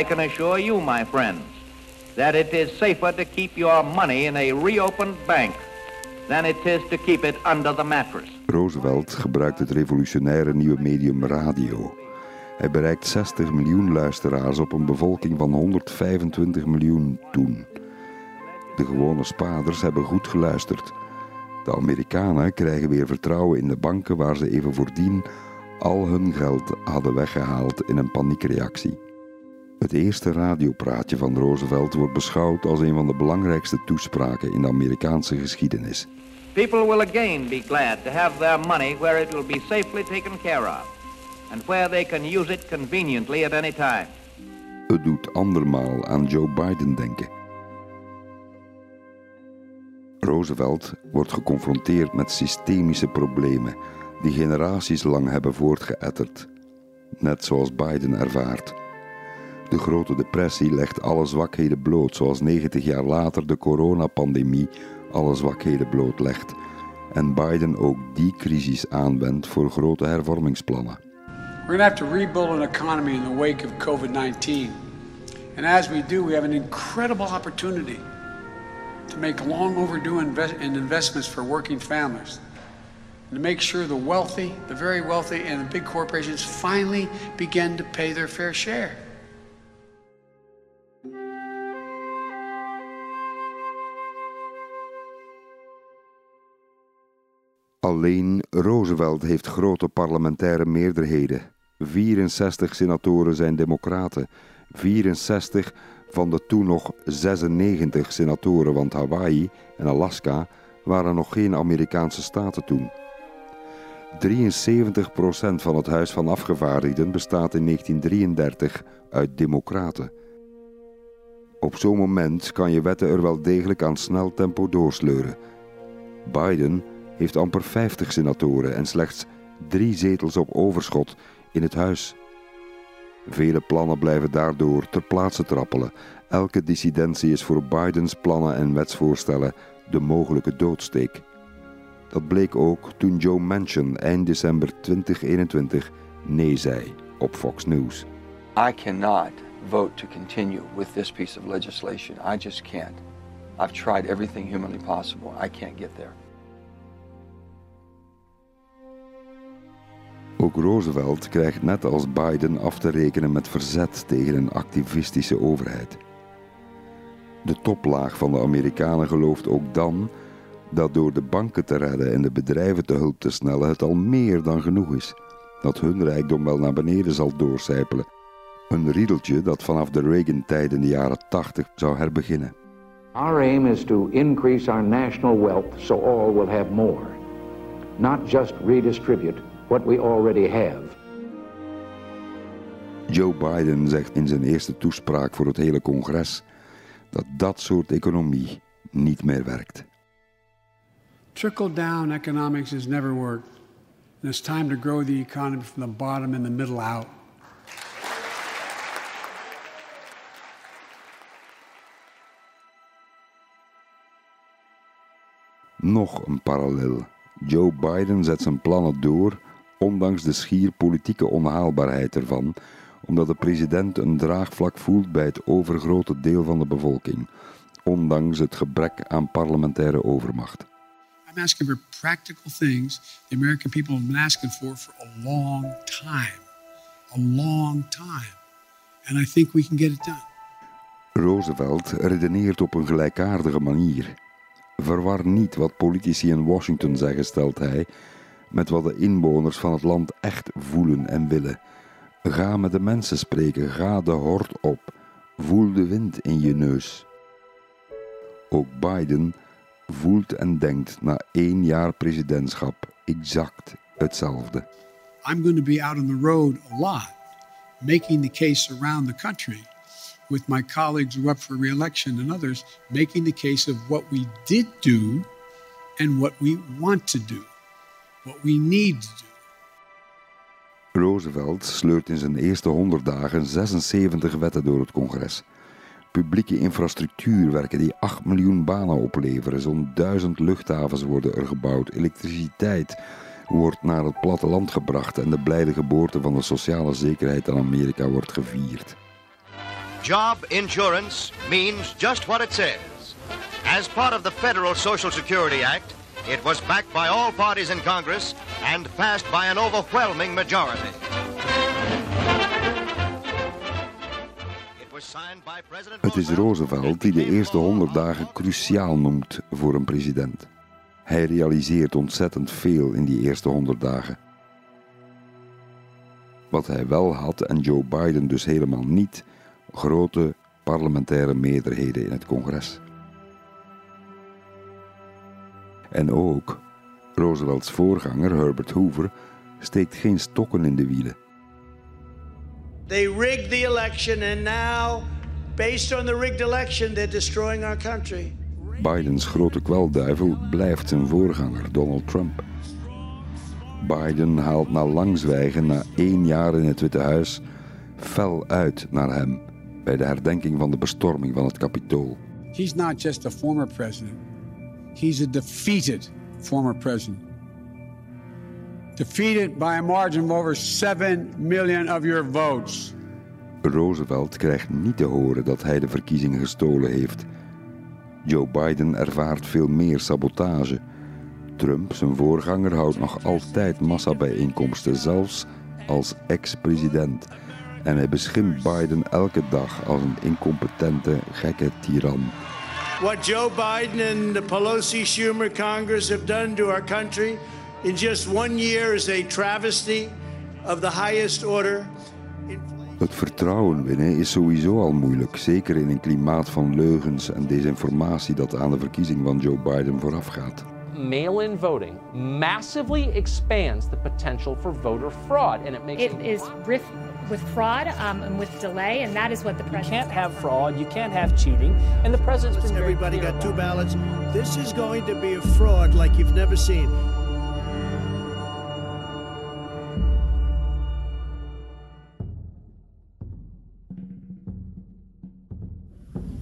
I can assure you, my friends, that it is safer to keep your money in a reopened bank than it is to keep it under the mattress. Roosevelt gebruikt het revolutionaire nieuwe medium radio. Hij bereikt 60 miljoen luisteraars op een bevolking van 125 miljoen toen. De gewone spaarders hebben goed geluisterd. De Amerikanen krijgen weer vertrouwen in de banken waar ze even voordien al hun geld hadden weggehaald in een paniekreactie. Het eerste radiopraatje van Roosevelt wordt beschouwd als een van de belangrijkste toespraken in de Amerikaanse geschiedenis. People will again be glad to have their money where it will be safely taken care of and where they can use it conveniently at any time. Het doet andermaal aan Joe Biden denken. Roosevelt wordt geconfronteerd met systemische problemen die generaties lang hebben voortgeëtterd, net zoals Biden ervaart. De grote depressie legt alle zwakheden bloot, zoals 90 jaar later de coronapandemie alle zwakheden blootlegt en Biden ook die crisis aanwendt voor grote hervormingsplannen. We're going to have to rebuild an economy in the wake of COVID 19. And as we do, we have an incredible opportunity to make long overdue invest- in investments for working families. And to make sure the wealthy, the very wealthy, and the big corporations finally begin to pay their fair share. Alleen Roosevelt heeft grote parlementaire meerderheden. 64 senatoren zijn democraten. 64 van de toen nog 96 senatoren, want Hawaii en Alaska waren nog geen Amerikaanse staten toen. 73% van het Huis van Afgevaardigden bestaat in 1933 uit democraten. Op zo'n moment kan je wetten er wel degelijk aan snel tempo doorsleuren. Biden heeft amper 50 senatoren en slechts drie zetels op overschot in het huis. Vele plannen blijven daardoor ter plaatse trappelen. Elke dissidentie is voor Bidens plannen en wetsvoorstellen de mogelijke doodsteek. Dat bleek ook toen Joe Manchin eind december 2021 nee zei op Fox News. I cannot vote to continue with this piece of legislation. I just can't. I've tried everything humanly possible. I can't get there. Ook Roosevelt krijgt net als Biden af te rekenen met verzet tegen een activistische overheid. De toplaag van de Amerikanen gelooft ook dan dat door de banken te redden en de bedrijven te hulp te snellen het al meer dan genoeg is. Dat hun rijkdom wel naar beneden zal doorcijpelen. Een riedeltje dat vanaf de Reagan-tijd in de jaren 80 zou herbeginnen. Our aim is to increase our national wealth so all will have more, not just redistribute what we already have. Joe Biden zegt in zijn eerste toespraak voor het hele congres dat dat soort economie niet meer werkt. Trickle down economics has never worked. And it's time to grow the economy from the bottom and the middle out. Nog een parallel. Joe Biden zet zijn plannen door, ondanks de schier politieke onhaalbaarheid ervan, omdat de president een draagvlak voelt bij het overgrote deel van de bevolking, ondanks het gebrek aan parlementaire overmacht. I'm asking for practical things the American people have been asking for for a long time. A long time. And I think we can get it done. Roosevelt redeneert op een gelijkaardige manier. Verwar niet wat politici in Washington zeggen, stelt hij, met wat de inwoners van het land echt voelen en willen. Ga met de mensen spreken, ga de hort op, voel de wind in je neus. Ook Biden voelt en denkt na één jaar presidentschap exact hetzelfde. I'm going to be out on the road a lot, making the case around the country with my colleagues who up for reelection and others, making the case of what we did do and what we want to do, what we need to do. Roosevelt sleurt in zijn eerste 100 dagen 76 wetten door het congres. Publieke infrastructuurwerken die 8 miljoen banen opleveren, zo'n duizend luchthavens worden er gebouwd, elektriciteit wordt naar het platteland gebracht en de blijde geboorte van de sociale zekerheid in Amerika wordt gevierd. Job insurance means just what it says. As part of the Federal Social Security Act, it was backed by all parties in Congress and passed by an overwhelming majority. Het is Roosevelt die de eerste 100 dagen cruciaal noemt voor een president. Hij realiseert ontzettend veel in die eerste 100 dagen. Wat hij wel had en Joe Biden dus helemaal niet, grote parlementaire meerderheden in het congres. En ook Roosevelts voorganger Herbert Hoover steekt geen stokken in de wielen. They rigged the election and now based on the rigged election they're destroying our country. Bidens grote kwelduivel blijft zijn voorganger Donald Trump. Biden haalt na lang zwijgen, na één jaar in het Witte Huis, fel uit naar hem bij de herdenking van de bestorming van het Capitool. He's not just a former president. He's a defeated former president. Defeated by a margin of over 7 million of your votes. Roosevelt krijgt niet te horen dat hij de verkiezingen gestolen heeft. Joe Biden ervaart veel meer sabotage. Trump, zijn voorganger, houdt nog altijd massabijeenkomsten, zelfs als ex-president. En hij beschimpt Biden elke dag als een incompetente, gekke tiran. What Joe Biden and the Pelosi Schumer Congress have done to our country in just one year is a travesty of the highest order. Het vertrouwen winnen is sowieso al moeilijk, zeker in een klimaat van leugens en desinformatie dat aan de verkiezing van Joe Biden voorafgaat. Mail-in voting massively expands the potential for voter fraud, and it makes it is with with fraud um, and with delay, and that is what the president. You can't have fraud. You can't have cheating, and the president's been very Everybody got two ballots. This is going to be a fraud like you've never seen.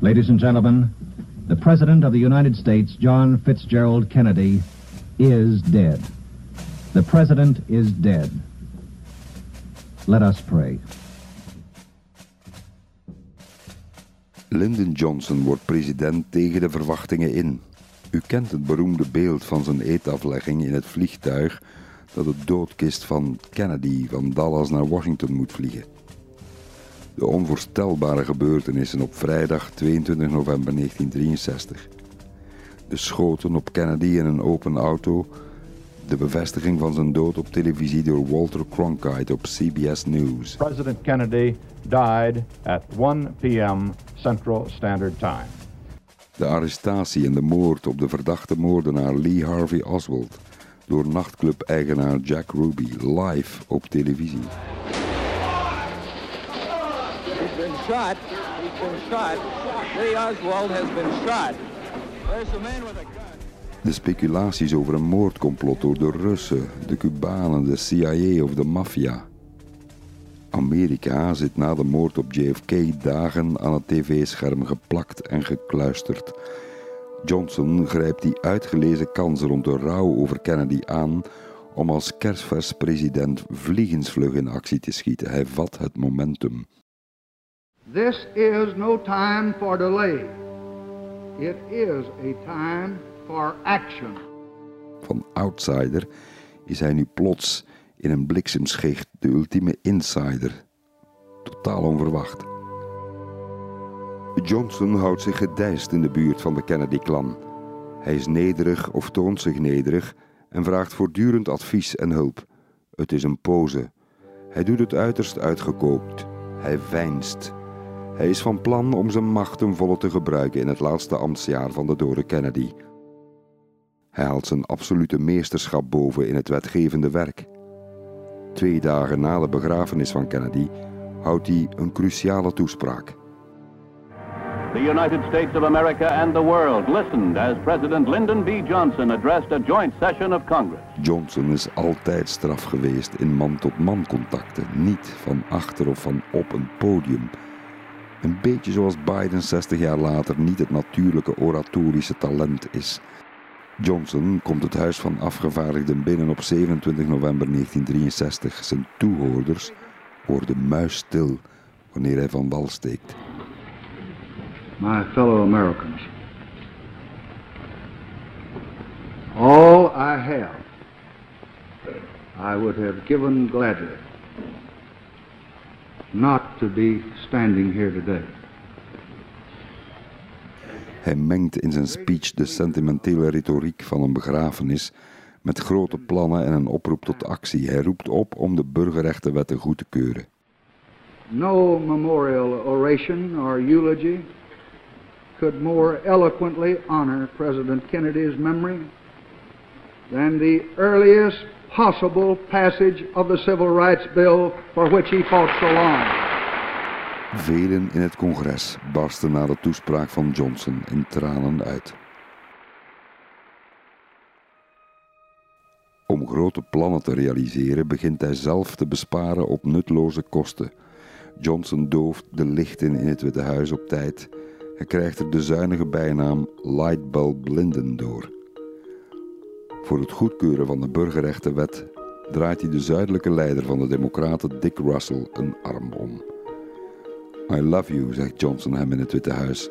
Ladies and gentlemen, the President of the United States, John Fitzgerald Kennedy, is dead. The President is dead. Let us pray. Lyndon Johnson wordt president tegen de verwachtingen in. U kent het beroemde beeld van zijn eetaflegging in het vliegtuig dat de doodkist van Kennedy van Dallas naar Washington moet vliegen. De onvoorstelbare gebeurtenissen op vrijdag 22 november 1963. De schoten op Kennedy in een open auto. De bevestiging van zijn dood op televisie door Walter Cronkite op CBS News. President Kennedy died at 1 p.m. Central Standard Time. De arrestatie en de moord op de verdachte moordenaar Lee Harvey Oswald door nachtclub-eigenaar Jack Ruby live op televisie. He's been shot. He's been shot. Lee Oswald has been shot. There's a man with a gun. De speculaties over een moordcomplot door de Russen, de Cubanen, de CIA of de maffia. Amerika zit na de moord op JFK dagen aan het tv-scherm geplakt en gekluisterd. Johnson grijpt die uitgelezen kans rond de rouw over Kennedy aan om als kerstvers president vliegensvlug in actie te schieten. Hij vat het momentum. This is no time for delay. It is a time Van outsider is hij nu plots in een bliksemschicht de ultieme insider. Totaal onverwacht. Johnson houdt zich gedijst in de buurt van de Kennedy-klan. Hij is nederig of toont zich nederig en vraagt voortdurend advies en hulp. Het is een pose. Hij doet het uiterst uitgekookt. Hij veinst. Hij is van plan om zijn macht ten volle te gebruiken in het laatste ambtsjaar van de dode Kennedy. Hij haalt zijn absolute meesterschap boven in het wetgevende werk. Twee dagen na de begrafenis van Kennedy houdt hij een cruciale toespraak. The United States of America and the world listened as President Lyndon B. Johnson addressed a joint session of Congress. Johnson is altijd straf geweest in man-tot-man contacten, niet van achter of van op een podium. Een beetje zoals Biden 60 jaar later niet het natuurlijke oratorische talent is. Johnson komt het Huis van Afgevaardigden binnen op 27 november 1963. Zijn toehoorders worden muisstil wanneer hij van wal steekt. My fellow Americans, all I have, I would have given gladly not to be standing here today. Hij mengt in zijn speech de sentimentele retoriek van een begrafenis met grote plannen en een oproep tot actie. Hij roept op om de burgerrechtenwetten goed te keuren. No memorial oration or eulogy could more eloquently honor President Kennedy's memory than the earliest possible passage of the Civil Rights Bill for which he fought so long. Velen in het congres barsten na de toespraak van Johnson in tranen uit. Om grote plannen te realiseren begint hij zelf te besparen op nutloze kosten. Johnson dooft de lichten in het Witte Huis op tijd en krijgt er de zuinige bijnaam Lightbulb Linden door. Voor het goedkeuren van de burgerrechtenwet draait hij de zuidelijke leider van de Democraten Dick Russell een arm om. I love you, zegt Johnson hem in het Witte Huis,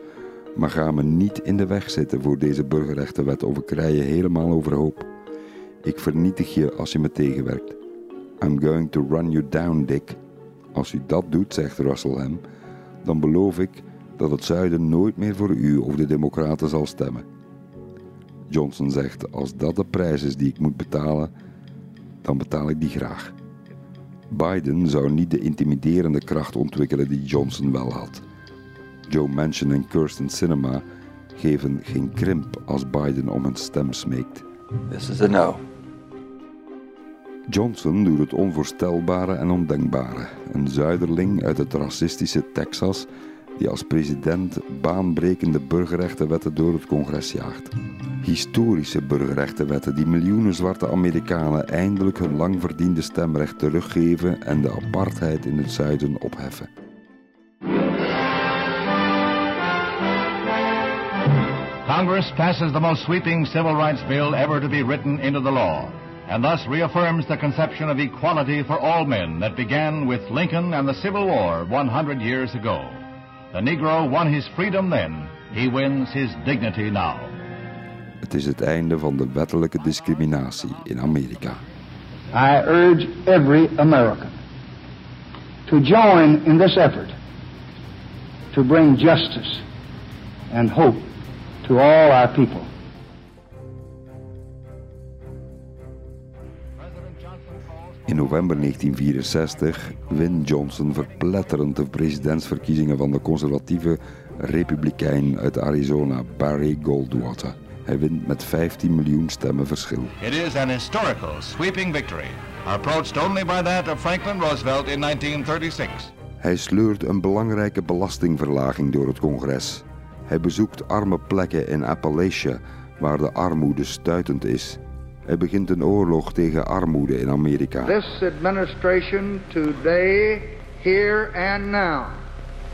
maar ga me niet in de weg zitten voor deze burgerrechtenwet of ik rij je helemaal overhoop. Ik vernietig je als je me tegenwerkt. I'm going to run you down, Dick. Als u dat doet, zegt Russell hem, dan beloof ik dat het zuiden nooit meer voor u of de democraten zal stemmen. Johnson zegt, als dat de prijs is die ik moet betalen, dan betaal ik die graag. Biden zou niet de intimiderende kracht ontwikkelen die Johnson wel had. Joe Manchin en Kirsten Sinema geven geen krimp als Biden om een stem smeekt. This is a no. Johnson doet het onvoorstelbare en ondenkbare. Een zuiderling uit het racistische Texas die als president baanbrekende burgerrechtenwetten door het congres jaagt. Historische burgerrechtenwetten die miljoenen zwarte Amerikanen eindelijk hun lang verdiende stemrecht teruggeven en de apartheid in het zuiden opheffen. Congress passes the most sweeping civil rights bill ever to be written into the law, and thus reaffirms the conception of equality for all men that began with Lincoln and the Civil War 100 years ago. The Negro won his freedom then. He wins his dignity now. Het is het einde van de wettelijke discriminatie in Amerika. I urge every American to join in this effort to bring justice and hope to all our people. In november 1964 wint Johnson verpletterend de presidentsverkiezingen van de conservatieve republikein uit Arizona, Barry Goldwater. Hij wint met 15 miljoen stemmen verschil. It is an historical, sweeping victory, approached only by that of Franklin Roosevelt in 1936. Hij sleurt een belangrijke belastingverlaging door het congres. Hij bezoekt arme plekken in Appalachia, waar de armoede stuitend is. Hij begint een oorlog tegen armoede in Amerika. This administration today, here and now,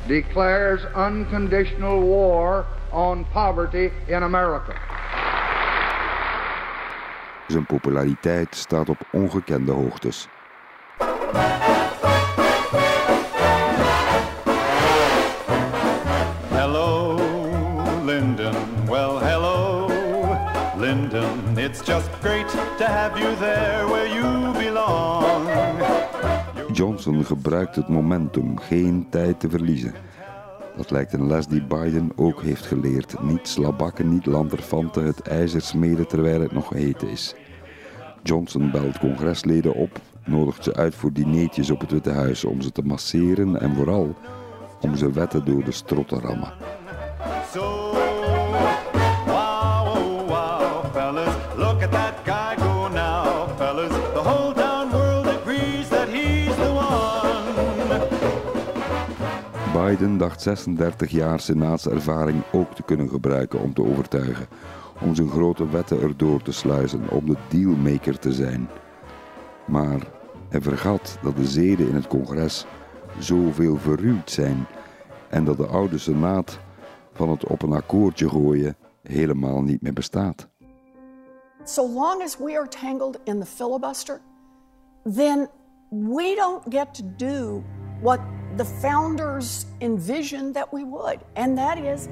declares unconditional war on poverty in America. Zijn populariteit staat op ongekende hoogtes. Just great to have you there where you belong. Johnson gebruikt het momentum, geen tijd te verliezen. Dat lijkt een les die Biden ook heeft geleerd. Niet slabakken, niet lanterfanten, het ijzer smeden terwijl het nog heet is. Johnson belt congresleden op, nodigt ze uit voor dineetjes op het Witte Huis om ze te masseren en vooral om ze wetten door de strot te rammen. Biden dacht 36 jaar senaatservaring ook te kunnen gebruiken om te overtuigen, om zijn grote wetten erdoor te sluizen, om de dealmaker te zijn. Maar hij vergat dat de zeden in het congres zoveel verruwd zijn en dat de oude senaat van het op een akkoordje gooien helemaal niet meer bestaat. So long as we are tangled in the filibuster, then we don't get to do what the founders envisioned that we would, and that is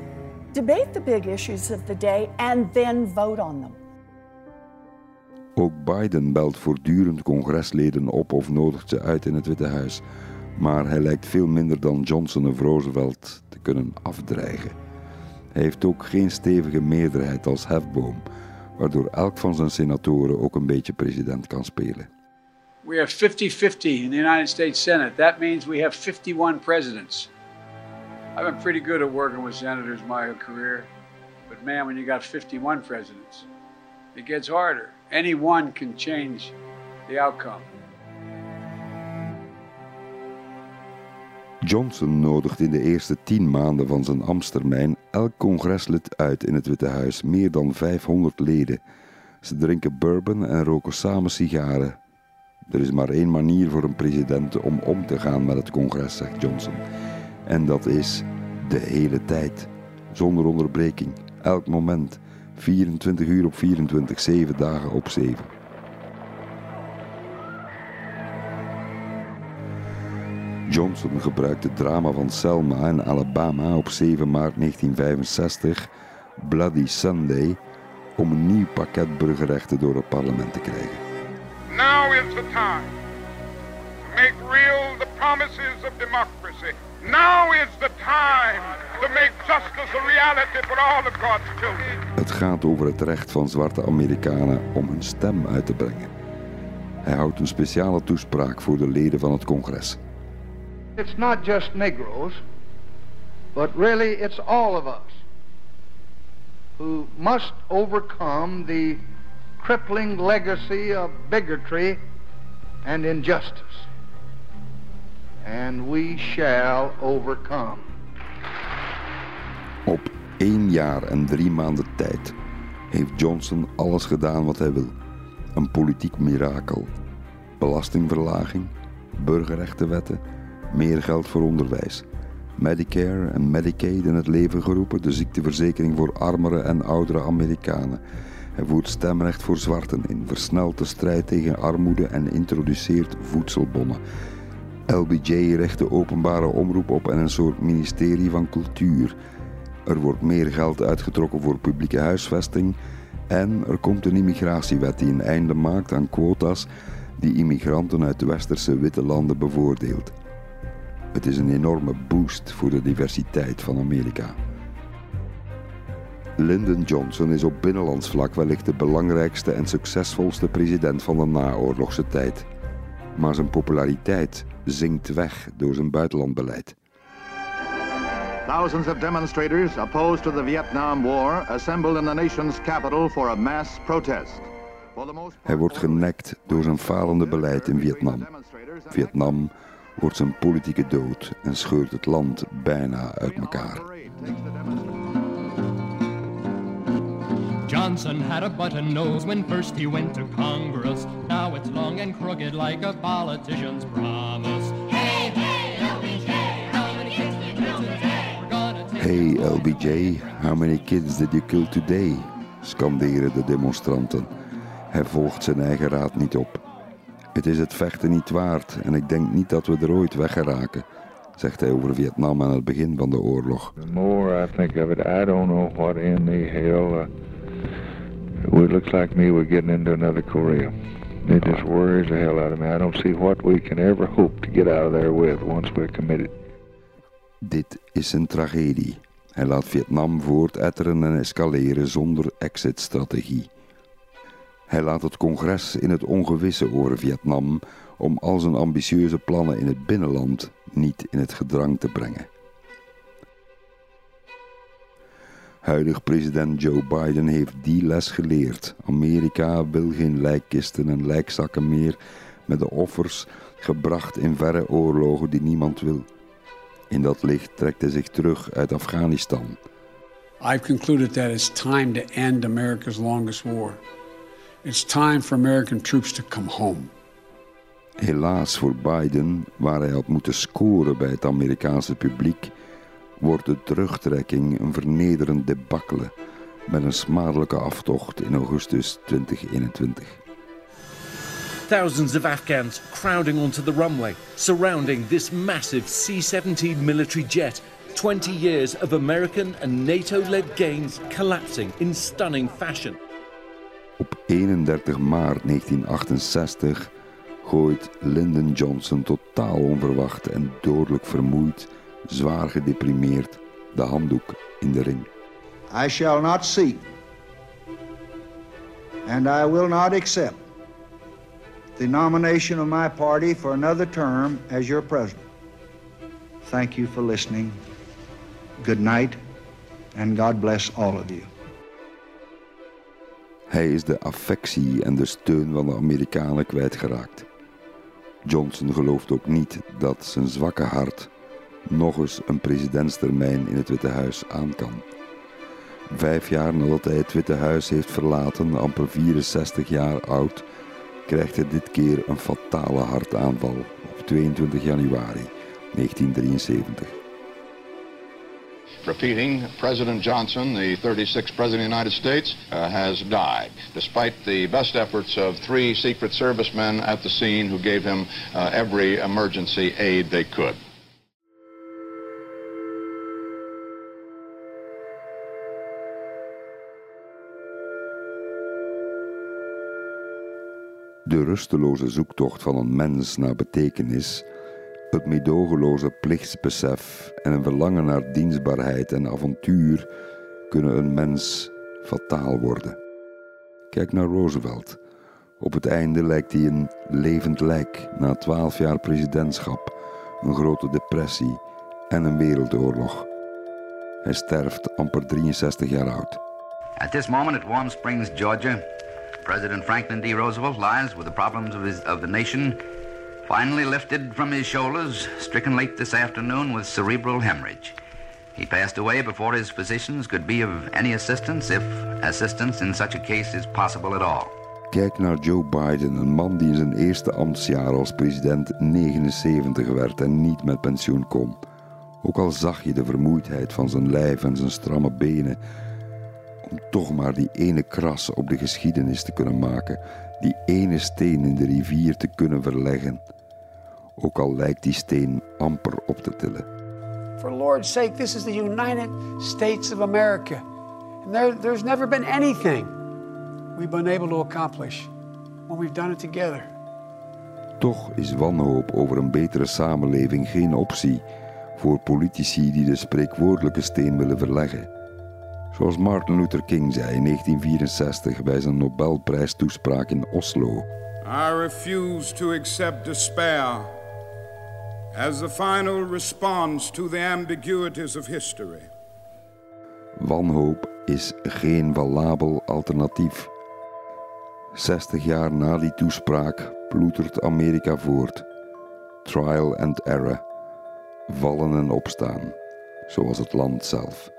debate the big issues of the day and then vote on them. Ook Biden belt voortdurend congresleden op of nodigt ze uit in het Witte Huis. Maar hij lijkt veel minder dan Johnson of Roosevelt te kunnen afdreigen. Hij heeft ook geen stevige meerderheid als hefboom, waardoor elk van zijn senatoren ook een beetje president kan spelen. We have 50-50 in the United States Senate. That means we have 51 presidents. I've been pretty good at working with senators my career, but man, when you got 51 presidents, it gets harder. Any one can change the outcome. Johnson nodigt in de eerste tien maanden van zijn ambtstermijn elk congreslid uit in het Witte Huis, meer dan 500 leden. Ze drinken bourbon en roken samen sigaren. Er is maar één manier voor een president om om te gaan met het congres, zegt Johnson. En dat is de hele tijd, zonder onderbreking, elk moment, 24 uur op 24, 7 dagen op 7. Johnson gebruikt het drama van Selma in Alabama op 7 maart 1965, Bloody Sunday, om een nieuw pakket burgerrechten door het parlement te krijgen. Now is the time to make real the promises of democracy. Now is the time to make justice a reality for all of God's children. Het gaat over het recht van zwarte Amerikanen om hun stem uit te brengen. Hij houdt een speciale toespraak voor de leden van het congres. It's not just Negroes, but really it's all of us who must overcome the crippling legacy of bigotry and injustice. And we shall overcome. Op één jaar en drie maanden tijd heeft Johnson alles gedaan wat hij wil. Een politiek mirakel. Belastingverlaging, burgerrechtenwetten, meer geld voor onderwijs. Medicare en Medicaid in het leven geroepen, de ziekteverzekering voor armere en oudere Amerikanen. Hij voert stemrecht voor zwarten in, versnelt de strijd tegen armoede en introduceert voedselbonnen. LBJ richt de openbare omroep op en een soort ministerie van cultuur. Er wordt meer geld uitgetrokken voor publieke huisvesting en er komt een immigratiewet die een einde maakt aan quota's die immigranten uit westerse witte landen bevoordeelt. Het is een enorme boost voor de diversiteit van Amerika. Lyndon Johnson is op binnenlands vlak wellicht de belangrijkste en succesvolste president van de naoorlogse tijd. Maar zijn populariteit zinkt weg door zijn buitenlandbeleid. Thousands of demonstrators opposed to the Vietnam War assembled in the nation's capital for a mass protest. Hij wordt genekt door zijn falende beleid in Vietnam. Vietnam wordt zijn politieke dood en scheurt het land bijna uit elkaar. Johnson had a button nose when first he went to Congress. Now it's long and crooked like a politician's promise. Hey, hey, LBJ, how many kids did you kill today? We're gonna take Hey LBJ, how many kids did you kill today? scanderen de demonstranten. Hij volgt zijn eigen raad niet op. Het is het vechten niet waard en ik denk niet dat we er ooit weggeraken, zegt hij over Vietnam aan het begin van de oorlog. The more I think of it, I don't know what in the hell. Uh, it looks like me we're getting into another Korea. It just worries the hell out of me. I don't see what we can ever hope to get out of there with once we're committed. Dit is een tragedie. Hij laat Vietnam voortetteren en escaleren zonder exit-strategie. Hij laat het congres in het ongewisse over Vietnam om al zijn ambitieuze plannen in het binnenland niet in het gedrang te brengen. Huidig president Joe Biden heeft die les geleerd. Amerika wil geen lijkkisten en lijkzakken meer met de offers gebracht in verre oorlogen die niemand wil. In dat licht trekt hij zich terug uit Afghanistan. I've concluded that it's time to end America's longest war. It's time for American troops to come home. Helaas voor Biden, waar hij had moeten scoren bij het Amerikaanse publiek, wordt de terugtrekking een vernederend debakkelen met een smadelijke aftocht in augustus 2021. Thousands of Afghans crowding onto the runway, surrounding this massive C 17 military jet. 20 years of American and NATO led gains collapsing in stunning fashion. Op 31 maart 1968 gooit Lyndon Johnson totaal onverwacht en dodelijk vermoeid, zwaar gedeprimeerd, de handdoek in de ring. I shall not seek and I will not accept the nomination of my party for another term as your president. Thank you for listening. Good night and God bless all of you. Hij is de affectie en de steun van de Amerikanen kwijtgeraakt. Johnson gelooft ook niet dat zijn zwakke hart nog eens een presidentstermijn in het Witte Huis aan kan. Vijf jaar nadat hij het Witte Huis heeft verlaten, amper 64 jaar oud, krijgt hij dit keer een fatale hartaanval op 22 januari 1973. repeating, President Johnson, the 36th President of the United States, uh, has died, despite the best efforts of three Secret Service men at the scene who gave him uh, every emergency aid they could. De rusteloze zoektocht van een mens naar betekenis het meedogenloze plichtsbesef en een verlangen naar dienstbaarheid en avontuur kunnen een mens fataal worden. Kijk naar Roosevelt. Op het einde lijkt hij een levend lijk na twaalf jaar presidentschap, een grote depressie en een wereldoorlog. Hij sterft amper 63 jaar oud. At this moment at Warm Springs, Georgia, President Franklin D. Roosevelt lies with the problems of, his, of the nation finally lifted from his shoulders, stricken late this afternoon with cerebral hemorrhage. He passed away before his physicians could be of any assistance, if assistance in such a case is possible at all. Kijk naar Joe Biden, een man die in zijn eerste ambtsjaar als president 79 werd en niet met pensioen kon. Ook al zag je de vermoeidheid van zijn lijf en zijn stramme benen, om toch maar die ene kras op de geschiedenis te kunnen maken, die ene steen in de rivier te kunnen verleggen ook al lijkt die steen amper op te tillen. For Lord's sake, this is the United States of America. And there, there's never been anything we've been able to accomplish when we've done it together. Toch is wanhoop over een betere samenleving geen optie voor politici die de spreekwoordelijke steen willen verleggen. Zoals Martin Luther King zei in 1964 bij zijn Nobelprijstoespraak in Oslo. I refuse to accept despair as the final response to the ambiguities of history. Wanhoop is geen valabel alternatief. 60 jaar na die toespraak ploetert Amerika voort. Trial and error. Vallen en opstaan, zoals het land zelf.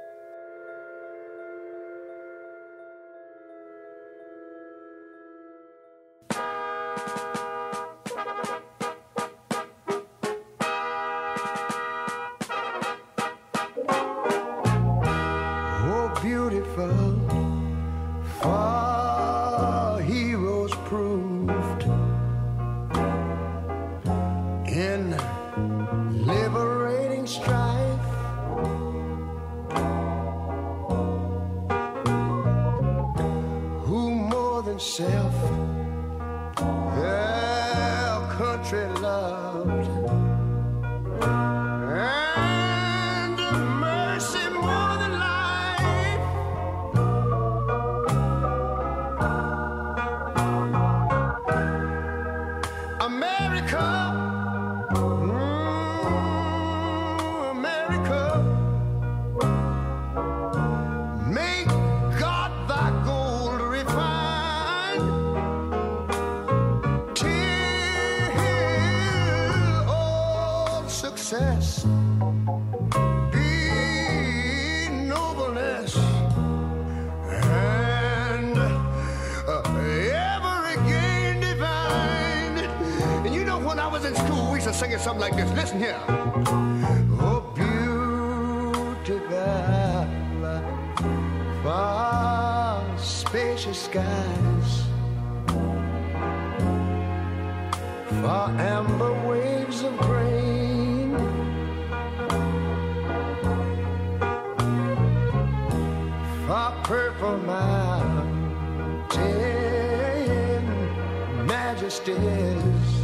Amber waves of grain. far purple mountain majesties.